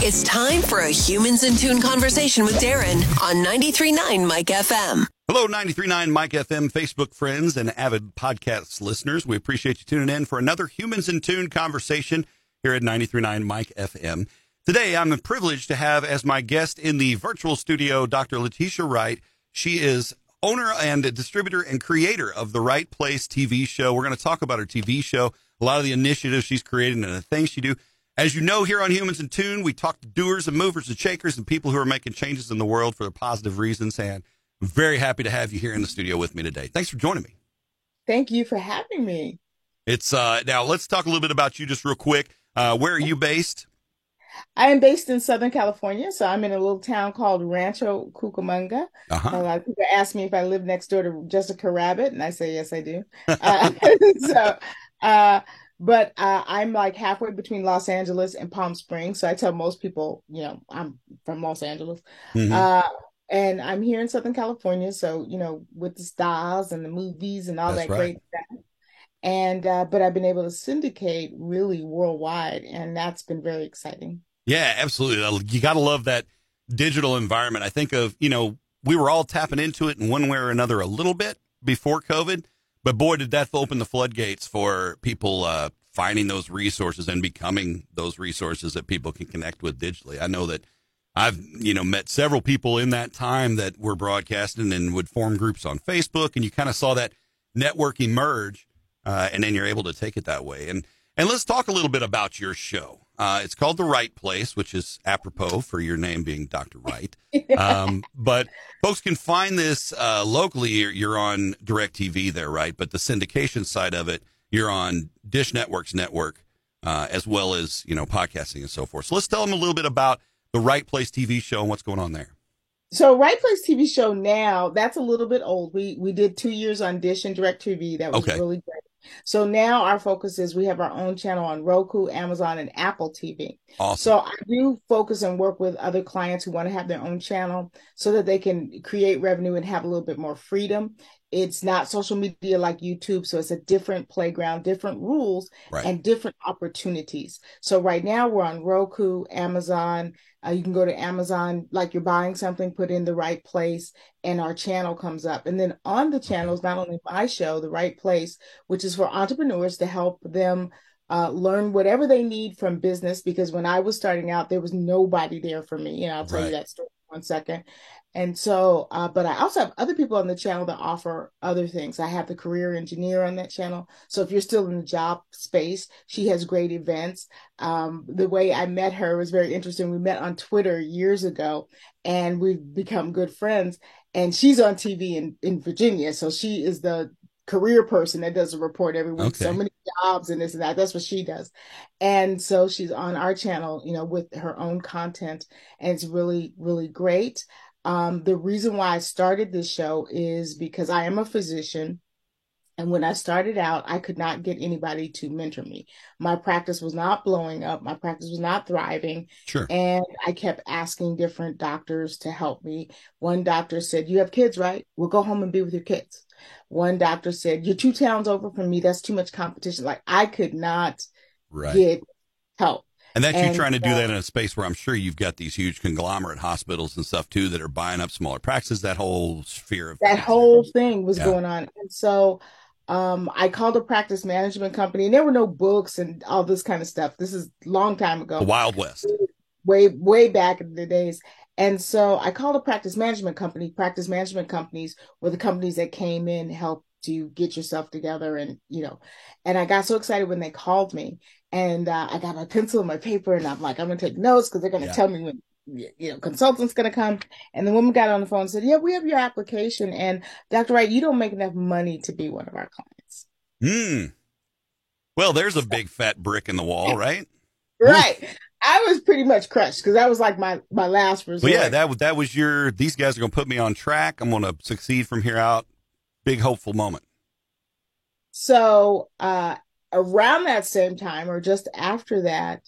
It's time for a Humans in Tune conversation with Darren on 93.9 Mike FM. Hello, 93.9 Mike FM Facebook friends and avid podcast listeners. We appreciate you tuning in for another Humans in Tune conversation here at 93.9 Mike FM. Today, I'm privileged to have as my guest in the virtual studio Dr. Letitia Wright. She is owner and distributor and creator of the Right Place TV show. We're going to talk about her TV show, a lot of the initiatives she's created and the things she do. As you know, here on Humans in Tune, we talk to doers and movers and shakers and people who are making changes in the world for the positive reasons. And I'm very happy to have you here in the studio with me today. Thanks for joining me. Thank you for having me. It's uh, now let's talk a little bit about you just real quick. Uh, where are you based? I am based in Southern California, so I'm in a little town called Rancho Cucamonga. Uh-huh. A lot of people ask me if I live next door to Jessica Rabbit, and I say yes, I do. Uh, so, uh, but uh, I'm like halfway between Los Angeles and Palm Springs. So I tell most people, you know, I'm from Los Angeles. Mm-hmm. Uh, and I'm here in Southern California. So, you know, with the stars and the movies and all That's that right. great stuff. And, uh, but I've been able to syndicate really worldwide. And that's been very exciting. Yeah, absolutely. You got to love that digital environment. I think of, you know, we were all tapping into it in one way or another a little bit before COVID but boy, did that open the floodgates for people uh, finding those resources and becoming those resources that people can connect with digitally. I know that I've you know met several people in that time that were broadcasting and would form groups on Facebook, and you kind of saw that network emerge, uh, and then you're able to take it that way. And and let's talk a little bit about your show. Uh, it's called The Right Place, which is apropos for your name being Dr. Wright. Um, but folks can find this uh, locally. You're, you're on DirecTV there, right? But the syndication side of it, you're on Dish Network's network, uh, as well as, you know, podcasting and so forth. So let's tell them a little bit about The Right Place TV show and what's going on there. So Right Place TV show now, that's a little bit old. We we did two years on Dish and DirecTV. That was okay. really great. So now our focus is we have our own channel on Roku, Amazon, and Apple TV. Awesome. So I do focus and work with other clients who want to have their own channel so that they can create revenue and have a little bit more freedom. It's not social media like YouTube, so it's a different playground, different rules, right. and different opportunities. So right now we're on Roku, Amazon, uh, you can go to Amazon, like you're buying something, put in the right place, and our channel comes up. And then on the channels, not only my show, The Right Place, which is for entrepreneurs to help them uh, learn whatever they need from business. Because when I was starting out, there was nobody there for me. And I'll tell right. you that story one second. And so, uh, but I also have other people on the channel that offer other things. I have the career engineer on that channel. So if you're still in the job space, she has great events. Um, the way I met her was very interesting. We met on Twitter years ago and we've become good friends. And she's on TV in, in Virginia. So she is the career person that does a report every week. Okay. So many jobs and this and that. That's what she does. And so she's on our channel, you know, with her own content. And it's really, really great. Um, the reason why I started this show is because I am a physician. And when I started out, I could not get anybody to mentor me. My practice was not blowing up. My practice was not thriving. Sure. And I kept asking different doctors to help me. One doctor said, You have kids, right? Well, go home and be with your kids. One doctor said, You're two towns over from me. That's too much competition. Like I could not right. get help. And that's and, you trying to do uh, that in a space where I'm sure you've got these huge conglomerate hospitals and stuff too that are buying up smaller practices. That whole sphere of that whole thing was yeah. going on. And so um, I called a practice management company and there were no books and all this kind of stuff. This is long time ago. The Wild West. Way, way back in the days. And so I called a practice management company. Practice management companies were the companies that came in, helped to get yourself together and you know and i got so excited when they called me and uh, i got my pencil and my paper and i'm like i'm gonna take notes because they're gonna yeah. tell me when you know consultant's gonna come and the woman got on the phone and said yeah we have your application and dr wright you don't make enough money to be one of our clients hmm well there's a big fat brick in the wall right right I was pretty much crushed because that was like my my last resort. Well, yeah, that that was your. These guys are going to put me on track. I'm going to succeed from here out big hopeful moment? So uh, around that same time, or just after that,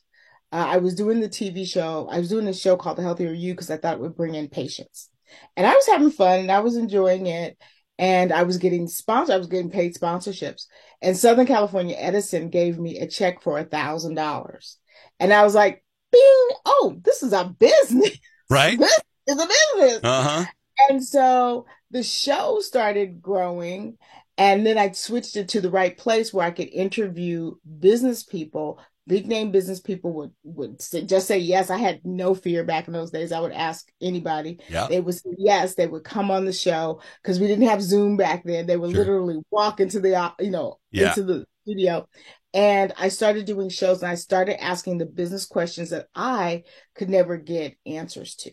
uh, I was doing the TV show. I was doing a show called The Healthier You because I thought it would bring in patients, and I was having fun and I was enjoying it. And I was getting sponsored. I was getting paid sponsorships. And Southern California Edison gave me a check for a thousand dollars, and I was like, bing, oh, this is a business. Right. This is a business. Uh-huh. And so the show started growing. And then I switched it to the right place where I could interview business people big name business people would would say, just say yes. I had no fear back in those days. I would ask anybody. Yeah. They would say yes. They would come on the show because we didn't have Zoom back then. They would sure. literally walk into the uh, you know yeah. into the studio. And I started doing shows and I started asking the business questions that I could never get answers to.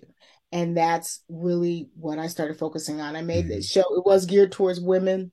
And that's really what I started focusing on. I made mm-hmm. the show, it was geared towards women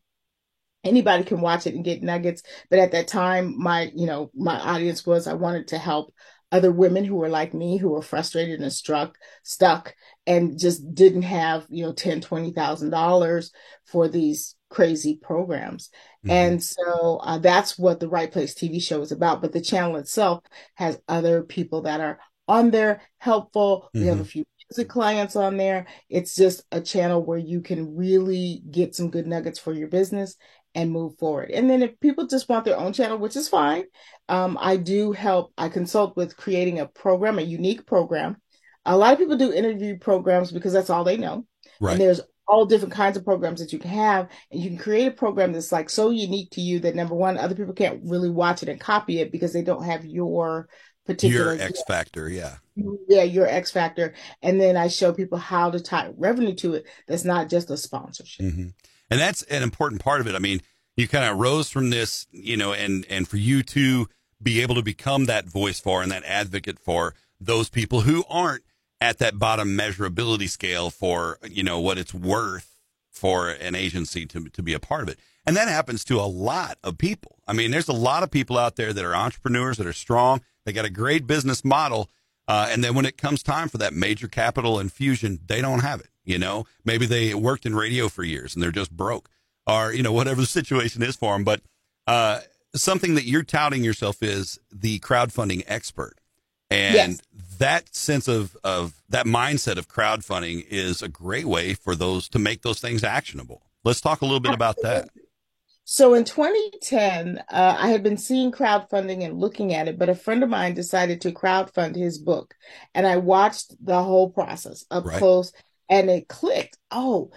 anybody can watch it and get nuggets but at that time my you know my audience was i wanted to help other women who were like me who were frustrated and struck stuck and just didn't have you know 10 20 thousand dollars for these crazy programs mm-hmm. and so uh, that's what the right place tv show is about but the channel itself has other people that are on there helpful mm-hmm. we have a mm-hmm. few music clients on there it's just a channel where you can really get some good nuggets for your business and move forward. And then if people just want their own channel, which is fine, um, I do help. I consult with creating a program, a unique program. A lot of people do interview programs because that's all they know. Right. And there's all different kinds of programs that you can have, and you can create a program that's like so unique to you that number one, other people can't really watch it and copy it because they don't have your particular your X factor, yeah. Yeah, your X factor. And then I show people how to tie revenue to it that's not just a sponsorship. Mm-hmm. And that's an important part of it. I mean, you kind of rose from this, you know, and, and for you to be able to become that voice for and that advocate for those people who aren't at that bottom measurability scale for, you know, what it's worth for an agency to, to be a part of it. And that happens to a lot of people. I mean, there's a lot of people out there that are entrepreneurs that are strong. They got a great business model. Uh, and then when it comes time for that major capital infusion, they don't have it. You know, maybe they worked in radio for years and they're just broke, or you know, whatever the situation is for them. But uh, something that you're touting yourself is the crowdfunding expert, and yes. that sense of of that mindset of crowdfunding is a great way for those to make those things actionable. Let's talk a little bit about that. So in 2010, uh, I had been seeing crowdfunding and looking at it, but a friend of mine decided to crowdfund his book. And I watched the whole process up right. close and it clicked. Oh,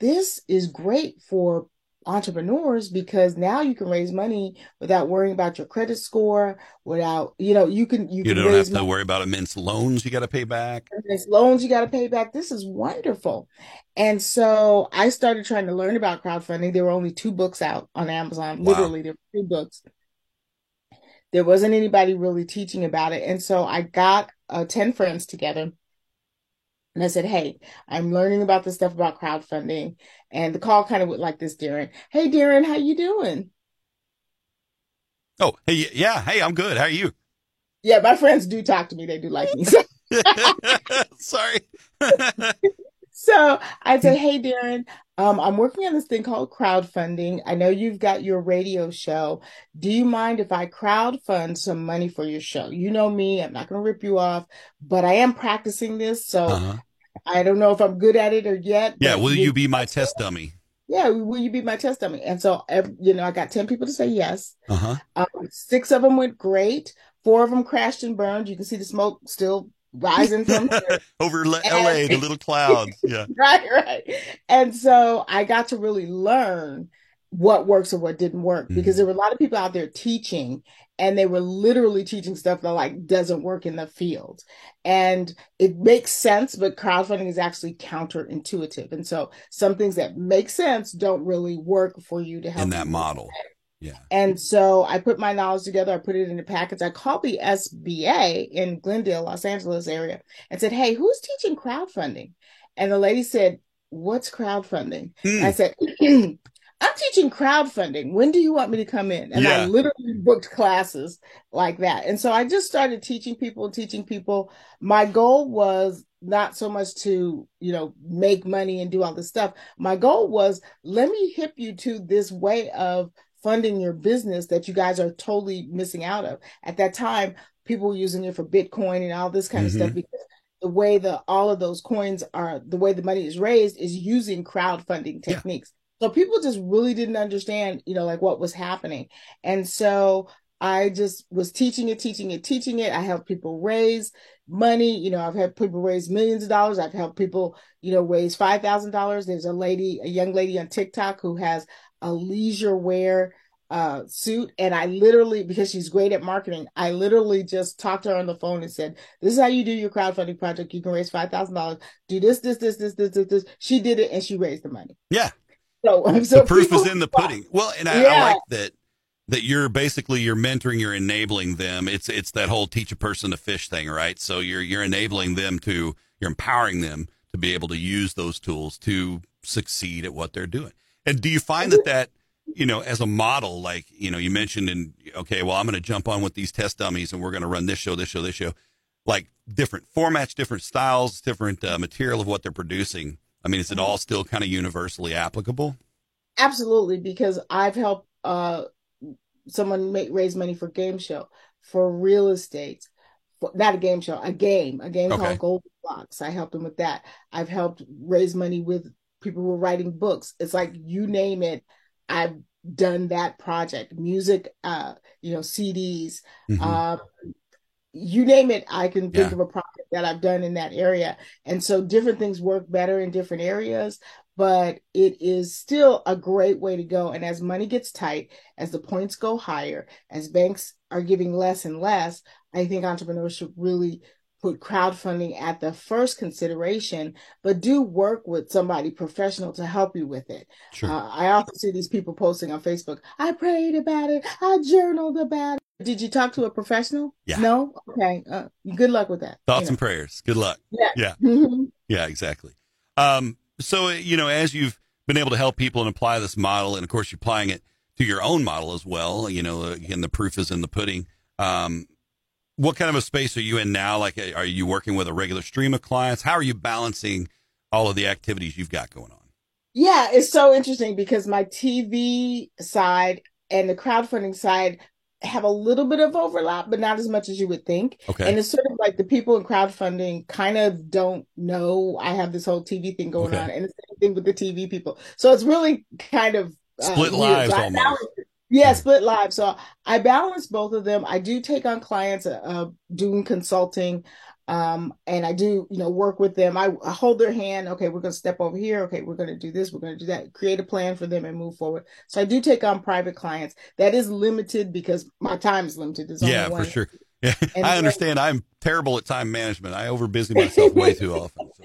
this is great for entrepreneurs because now you can raise money without worrying about your credit score without you know you can you, you can don't have to money. worry about immense loans you got to pay back. Immense loans you got to pay back. This is wonderful. And so i started trying to learn about crowdfunding. There were only two books out on amazon. Wow. literally there were two books. There wasn't anybody really teaching about it. And so i got uh, 10 friends together and I said, Hey, I'm learning about this stuff about crowdfunding. And the call kind of went like this, Darren. Hey, Darren, how you doing? Oh, hey, yeah. Hey, I'm good. How are you? Yeah, my friends do talk to me. They do like me. Sorry. so I'd say, Hey, Darren, um, I'm working on this thing called crowdfunding. I know you've got your radio show. Do you mind if I crowdfund some money for your show? You know me, I'm not going to rip you off, but I am practicing this. So uh-huh. I don't know if I'm good at it or yet. Yeah. Will you be my test dummy? Yeah. Will you be my test dummy? And so, you know, I got 10 people to say yes. Uh-huh. Um, six of them went great. Four of them crashed and burned. You can see the smoke still rising from over LA, and, the little clouds. Yeah. right, right. And so I got to really learn what works or what didn't work mm-hmm. because there were a lot of people out there teaching and they were literally teaching stuff that like doesn't work in the field and it makes sense but crowdfunding is actually counterintuitive and so some things that make sense don't really work for you to help in that model yeah. And so I put my knowledge together. I put it in a package. I called the SBA in Glendale, Los Angeles area and said, Hey, who's teaching crowdfunding? And the lady said, What's crowdfunding? Mm. I said, I'm teaching crowdfunding. When do you want me to come in? And yeah. I literally booked classes like that. And so I just started teaching people, teaching people. My goal was not so much to, you know, make money and do all this stuff. My goal was let me hip you to this way of funding your business that you guys are totally missing out of. At that time, people were using it for Bitcoin and all this kind mm-hmm. of stuff mm-hmm. because the way the all of those coins are the way the money is raised is using crowdfunding techniques. Yeah. So people just really didn't understand, you know, like what was happening. And so I just was teaching it, teaching it, teaching it. I helped people raise money. You know, I've helped people raise millions of dollars. I've helped people, you know, raise five thousand dollars. There's a lady, a young lady on TikTok who has a leisure wear uh, suit. And I literally, because she's great at marketing, I literally just talked to her on the phone and said, This is how you do your crowdfunding project. You can raise $5,000. Do this, this, this, this, this, this, this. She did it and she raised the money. Yeah. So, so the proof is in the pudding. Well, and I, yeah. I like that that you're basically you're mentoring, you're enabling them. It's it's that whole teach a person to fish thing, right? So you're you're enabling them to you're empowering them to be able to use those tools to succeed at what they're doing. And do you find that that you know, as a model, like, you know, you mentioned in, okay, well, I'm going to jump on with these test dummies and we're going to run this show, this show, this show, like different formats, different styles, different uh, material of what they're producing. I mean, is it all still kind of universally applicable? Absolutely, because I've helped uh, someone make raise money for game show, for real estate, for, not a game show, a game, a game okay. called Gold Blocks. I helped them with that. I've helped raise money with people who are writing books. It's like you name it. I've done that project, music, uh, you know, CDs, mm-hmm. um, you name it. I can think yeah. of a project that I've done in that area. And so different things work better in different areas, but it is still a great way to go. And as money gets tight, as the points go higher, as banks are giving less and less, I think entrepreneurs should really put crowdfunding at the first consideration, but do work with somebody professional to help you with it. Sure. Uh, I often see these people posting on Facebook, I prayed about it, I journaled about it. Did you talk to a professional? Yeah. No? Okay. Uh, good luck with that. Thoughts you know. and prayers. Good luck. Yeah. Yeah. Mm-hmm. yeah, exactly. Um, so, you know, as you've been able to help people and apply this model, and of course, you're applying it to your own model as well, you know, again, the proof is in the pudding. Um, what kind of a space are you in now? Like, are you working with a regular stream of clients? How are you balancing all of the activities you've got going on? Yeah, it's so interesting because my TV side and the crowdfunding side have a little bit of overlap, but not as much as you would think. Okay. And it's sort of like the people in crowdfunding kind of don't know I have this whole TV thing going okay. on, and the same thing with the TV people. So it's really kind of uh, split lives almost. Yeah, split live. So I balance both of them. I do take on clients uh, doing consulting. Um, and I do, you know, work with them. I, I hold their hand. Okay, we're going to step over here. Okay, we're going to do this. We're going to do that. Create a plan for them and move forward. So I do take on private clients. That is limited because my time is limited. There's yeah, for sure. Yeah, I understand. I'm terrible at time management. I overbusy myself way too often. So,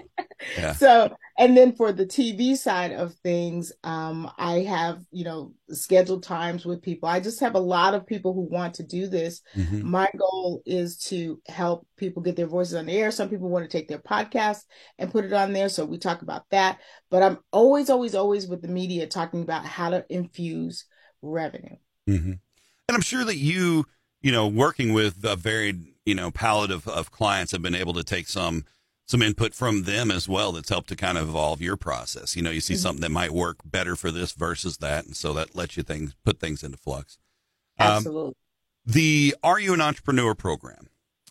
yeah. so, and then for the TV side of things, um, I have, you know, scheduled times with people. I just have a lot of people who want to do this. Mm-hmm. My goal is to help people get their voices on the air. Some people want to take their podcast and put it on there. So we talk about that. But I'm always, always, always with the media talking about how to infuse revenue. Mm-hmm. And I'm sure that you, you know, working with a varied, you know, palette of, of clients have been able to take some some input from them as well that's helped to kind of evolve your process. You know, you see mm-hmm. something that might work better for this versus that, and so that lets you things put things into flux. Um, Absolutely. Um, the Are You an Entrepreneur program?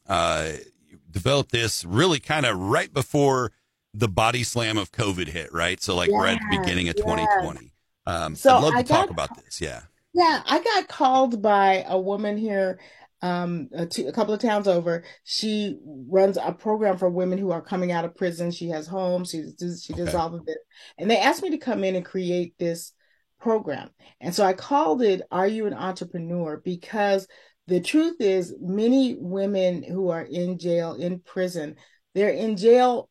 Uh, you developed this really kind of right before the body slam of COVID hit, right? So like yes, we're at the beginning of yes. 2020. Um, so I'd love to talk about this. Yeah. Yeah, I got called by a woman here um, a, two, a, couple of towns over. She runs a program for women who are coming out of prison. She has homes. She does, she does okay. all of this, and they asked me to come in and create this program. And so I called it "Are You an Entrepreneur?" because the truth is, many women who are in jail, in prison, they're in jail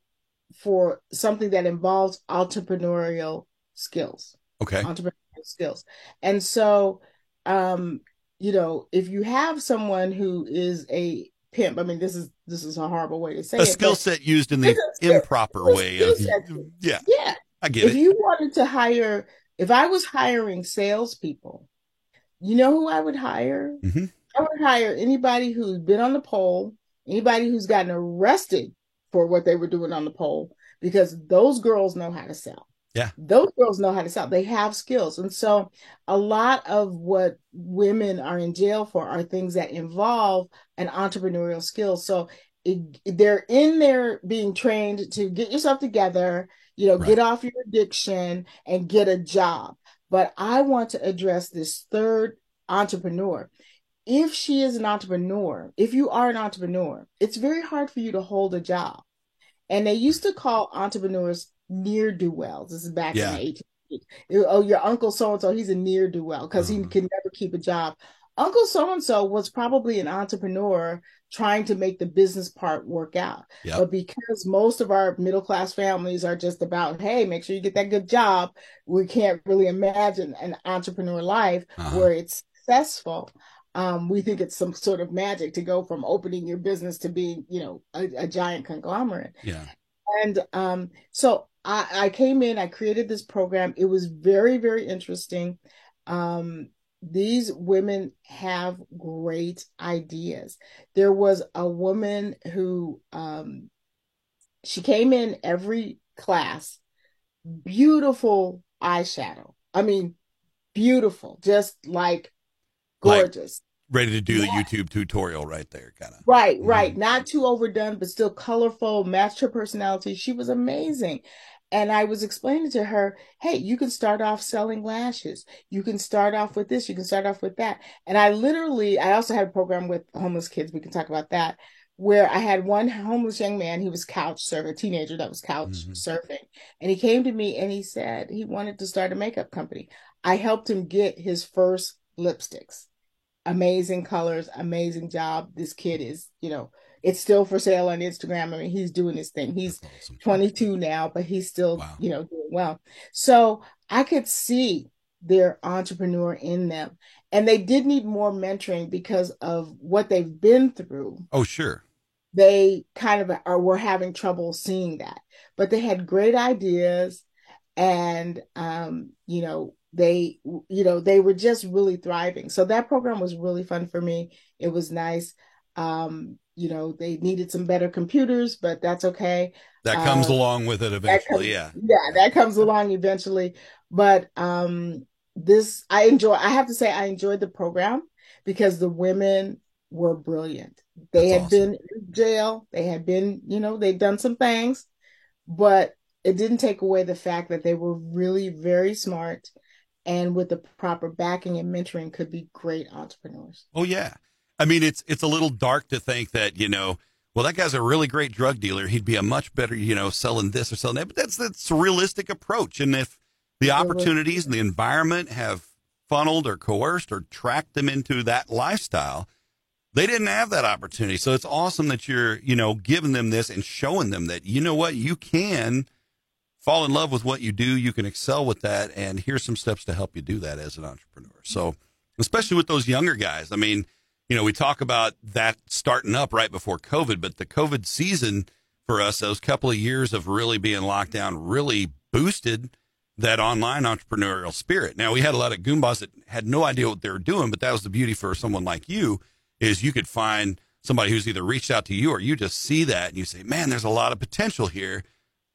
for something that involves entrepreneurial skills. Okay. Entrepreneurial skills. And so, um, you know, if you have someone who is a pimp, I mean, this is this is a horrible way to say a it. Skill set used in the improper way of yeah, yeah. I get if it. If you wanted to hire, if I was hiring salespeople, you know who I would hire? Mm-hmm. I would hire anybody who's been on the pole, anybody who's gotten arrested for what they were doing on the pole, because those girls know how to sell. Yeah. Those girls know how to sell. They have skills. And so a lot of what women are in jail for are things that involve an entrepreneurial skill. So it, they're in there being trained to get yourself together, you know, right. get off your addiction and get a job. But I want to address this third entrepreneur. if she is an entrepreneur, if you are an entrepreneur, it's very hard for you to hold a job. And they used to call entrepreneurs near do wells. This is back yeah. in the 1800s. Oh, your uncle so and so, he's a near do well because he mm-hmm. can never keep a job. Uncle so and so was probably an entrepreneur trying to make the business part work out. Yep. But because most of our middle class families are just about, hey, make sure you get that good job, we can't really imagine an entrepreneur life uh-huh. where it's successful. Um, we think it's some sort of magic to go from opening your business to being, you know, a, a giant conglomerate. Yeah. And um, so I, I, came in, I created this program. It was very, very interesting. Um, these women have great ideas. There was a woman who um, she came in every class, beautiful eyeshadow. I mean, beautiful, just like gorgeous. Like ready to do yeah. the YouTube tutorial right there, kind of. Right, right. Mm-hmm. Not too overdone, but still colorful, matched her personality. She was amazing. And I was explaining to her, hey, you can start off selling lashes. You can start off with this. You can start off with that. And I literally, I also had a program with homeless kids. We can talk about that. Where I had one homeless young man, he was couch surfing, a teenager that was couch mm-hmm. surfing. And he came to me and he said he wanted to start a makeup company. I helped him get his first lipsticks. Amazing colors, amazing job. This kid is, you know, it's still for sale on Instagram. I mean, he's doing his thing. He's awesome. 22 now, but he's still, wow. you know, doing well. So I could see their entrepreneur in them. And they did need more mentoring because of what they've been through. Oh, sure. They kind of are were having trouble seeing that. But they had great ideas and um, you know, they you know, they were just really thriving. So that program was really fun for me. It was nice. Um, you know they needed some better computers but that's okay. That comes uh, along with it eventually comes, yeah. yeah that comes along eventually. But um this i enjoy i have to say i enjoyed the program because the women were brilliant. They that's had awesome. been in jail. They had been you know they'd done some things but it didn't take away the fact that they were really very smart and with the proper backing and mentoring could be great entrepreneurs. Oh yeah I mean, it's it's a little dark to think that you know, well, that guy's a really great drug dealer. He'd be a much better, you know, selling this or selling that. But that's that's a realistic approach. And if the opportunities and the environment have funneled or coerced or tracked them into that lifestyle, they didn't have that opportunity. So it's awesome that you're, you know, giving them this and showing them that you know what you can fall in love with what you do. You can excel with that, and here's some steps to help you do that as an entrepreneur. So, especially with those younger guys, I mean you know, we talk about that starting up right before COVID, but the COVID season for us, those couple of years of really being locked down, really boosted that online entrepreneurial spirit. Now we had a lot of goombas that had no idea what they were doing, but that was the beauty for someone like you is you could find somebody who's either reached out to you or you just see that and you say, man, there's a lot of potential here.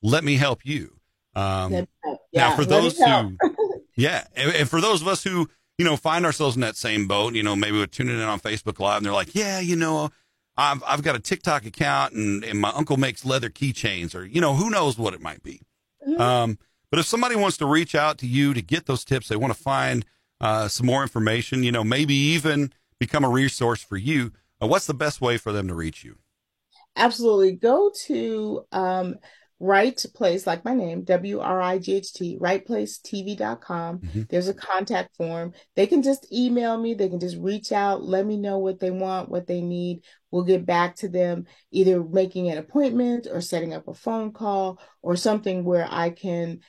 Let me help you. Um, yeah, now for those who, yeah. And, and for those of us who, you know, find ourselves in that same boat, you know, maybe we're tuning in on Facebook Live and they're like, yeah, you know, I've, I've got a TikTok account and, and my uncle makes leather keychains or, you know, who knows what it might be. Mm-hmm. Um, but if somebody wants to reach out to you to get those tips, they want to find uh, some more information, you know, maybe even become a resource for you, uh, what's the best way for them to reach you? Absolutely. Go to um, right place, like my name, W R I G H T, rightplacetv.com. Mm-hmm. There's a contact form. They can just email me, they can just reach out, let me know what they want, what they need. We'll get back to them, either making an appointment or setting up a phone call or something where I can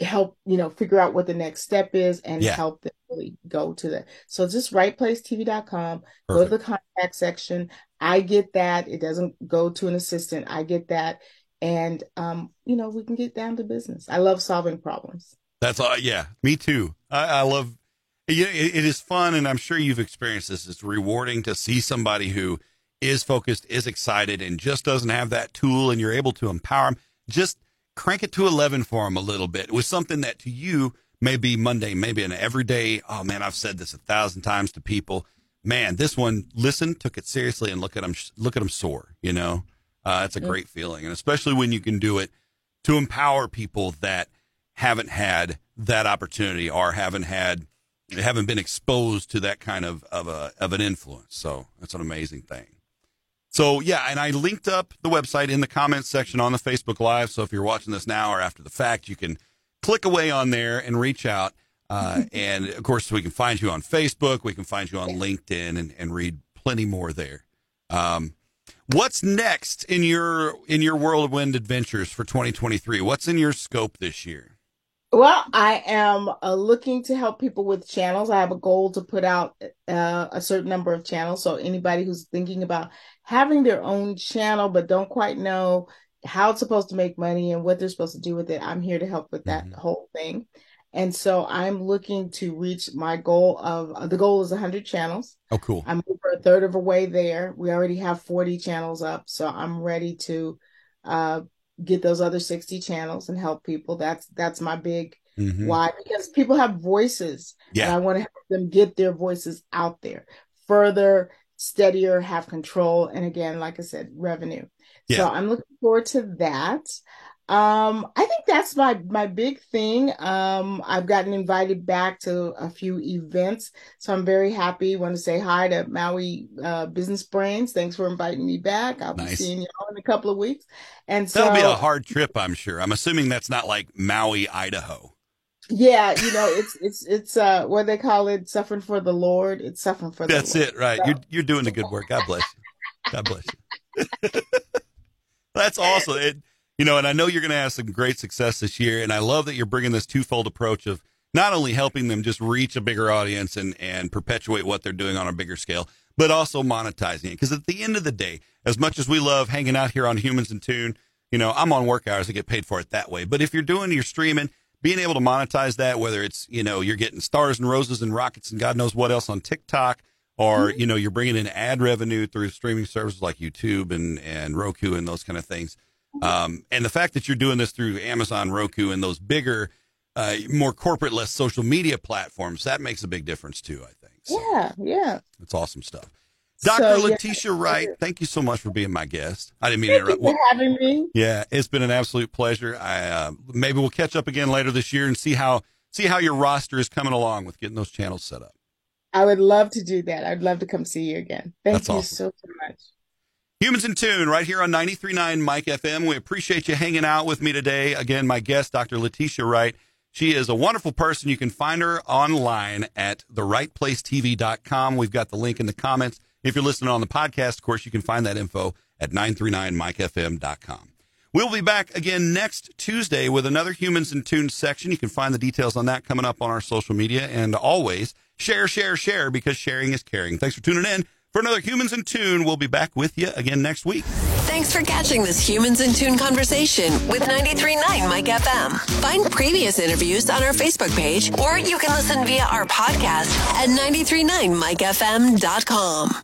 help you know figure out what the next step is and yeah. help them really go to that so just rightplacetv.com Perfect. go to the contact section i get that it doesn't go to an assistant i get that and um, you know we can get down to business. I love solving problems. That's all. Yeah, me too. I, I love. It, it is fun, and I'm sure you've experienced this. It's rewarding to see somebody who is focused, is excited, and just doesn't have that tool, and you're able to empower them. Just crank it to 11 for them a little bit with something that to you may be mundane, maybe an everyday. Oh man, I've said this a thousand times to people. Man, this one listened, took it seriously, and look at them, look at them soar. You know. Uh, it's a great feeling, and especially when you can do it to empower people that haven't had that opportunity or haven't had haven't been exposed to that kind of of a of an influence. So that's an amazing thing. So yeah, and I linked up the website in the comments section on the Facebook Live. So if you're watching this now or after the fact, you can click away on there and reach out. Uh, and of course, we can find you on Facebook. We can find you on LinkedIn and, and read plenty more there. Um, what's next in your in your whirlwind adventures for 2023? What's in your scope this year? Well, I am uh, looking to help people with channels. I have a goal to put out uh, a certain number of channels. So anybody who's thinking about having their own channel but don't quite know how it's supposed to make money and what they're supposed to do with it, I'm here to help with that mm-hmm. whole thing. And so I'm looking to reach my goal of uh, the goal is 100 channels. Oh, cool. I'm over a third of a way there. We already have 40 channels up. So I'm ready to uh, get those other 60 channels and help people. That's that's my big mm-hmm. why because people have voices. Yeah. And I want to help them get their voices out there. Further, steadier, have control. And again, like I said, revenue. Yeah. So I'm looking forward to that. Um, I think that's my my big thing. Um, I've gotten invited back to a few events, so I'm very happy. Want to say hi to Maui uh, Business Brains. Thanks for inviting me back. I'll nice. be seeing y'all in a couple of weeks. And so that'll be a hard trip, I'm sure. I'm assuming that's not like Maui, Idaho. Yeah, you know, it's it's it's uh what they call it, suffering for the Lord. It's suffering for the Lord. That's it, right. So. You're you're doing the good work. God bless you. God bless you. that's awesome. It, you know, and I know you're going to have some great success this year. And I love that you're bringing this twofold approach of not only helping them just reach a bigger audience and, and perpetuate what they're doing on a bigger scale, but also monetizing it. Because at the end of the day, as much as we love hanging out here on Humans in Tune, you know, I'm on work hours to get paid for it that way. But if you're doing your streaming, being able to monetize that, whether it's, you know, you're getting stars and roses and rockets and God knows what else on TikTok, or, mm-hmm. you know, you're bringing in ad revenue through streaming services like YouTube and, and Roku and those kind of things um, and the fact that you're doing this through Amazon, Roku, and those bigger, uh, more corporate, less social media platforms, that makes a big difference too, I think. So, yeah, yeah. It's awesome stuff. Dr. So, Letitia yeah. Wright, thank you so much for being my guest. I didn't mean to interrupt. You for having me. Yeah, it's been an absolute pleasure. I uh, maybe we'll catch up again later this year and see how see how your roster is coming along with getting those channels set up. I would love to do that. I'd love to come see you again. Thank That's you awesome. so, so much. Humans in Tune, right here on 93.9 Mike FM. We appreciate you hanging out with me today. Again, my guest, Dr. Letitia Wright. She is a wonderful person. You can find her online at therightplacetv.com. We've got the link in the comments. If you're listening on the podcast, of course, you can find that info at 939mikefm.com. We'll be back again next Tuesday with another Humans in Tune section. You can find the details on that coming up on our social media. And always share, share, share because sharing is caring. Thanks for tuning in. For another Humans in Tune, we'll be back with you again next week. Thanks for catching this Humans in Tune conversation with 93.9 Mike FM. Find previous interviews on our Facebook page, or you can listen via our podcast at 93.9mikefm.com.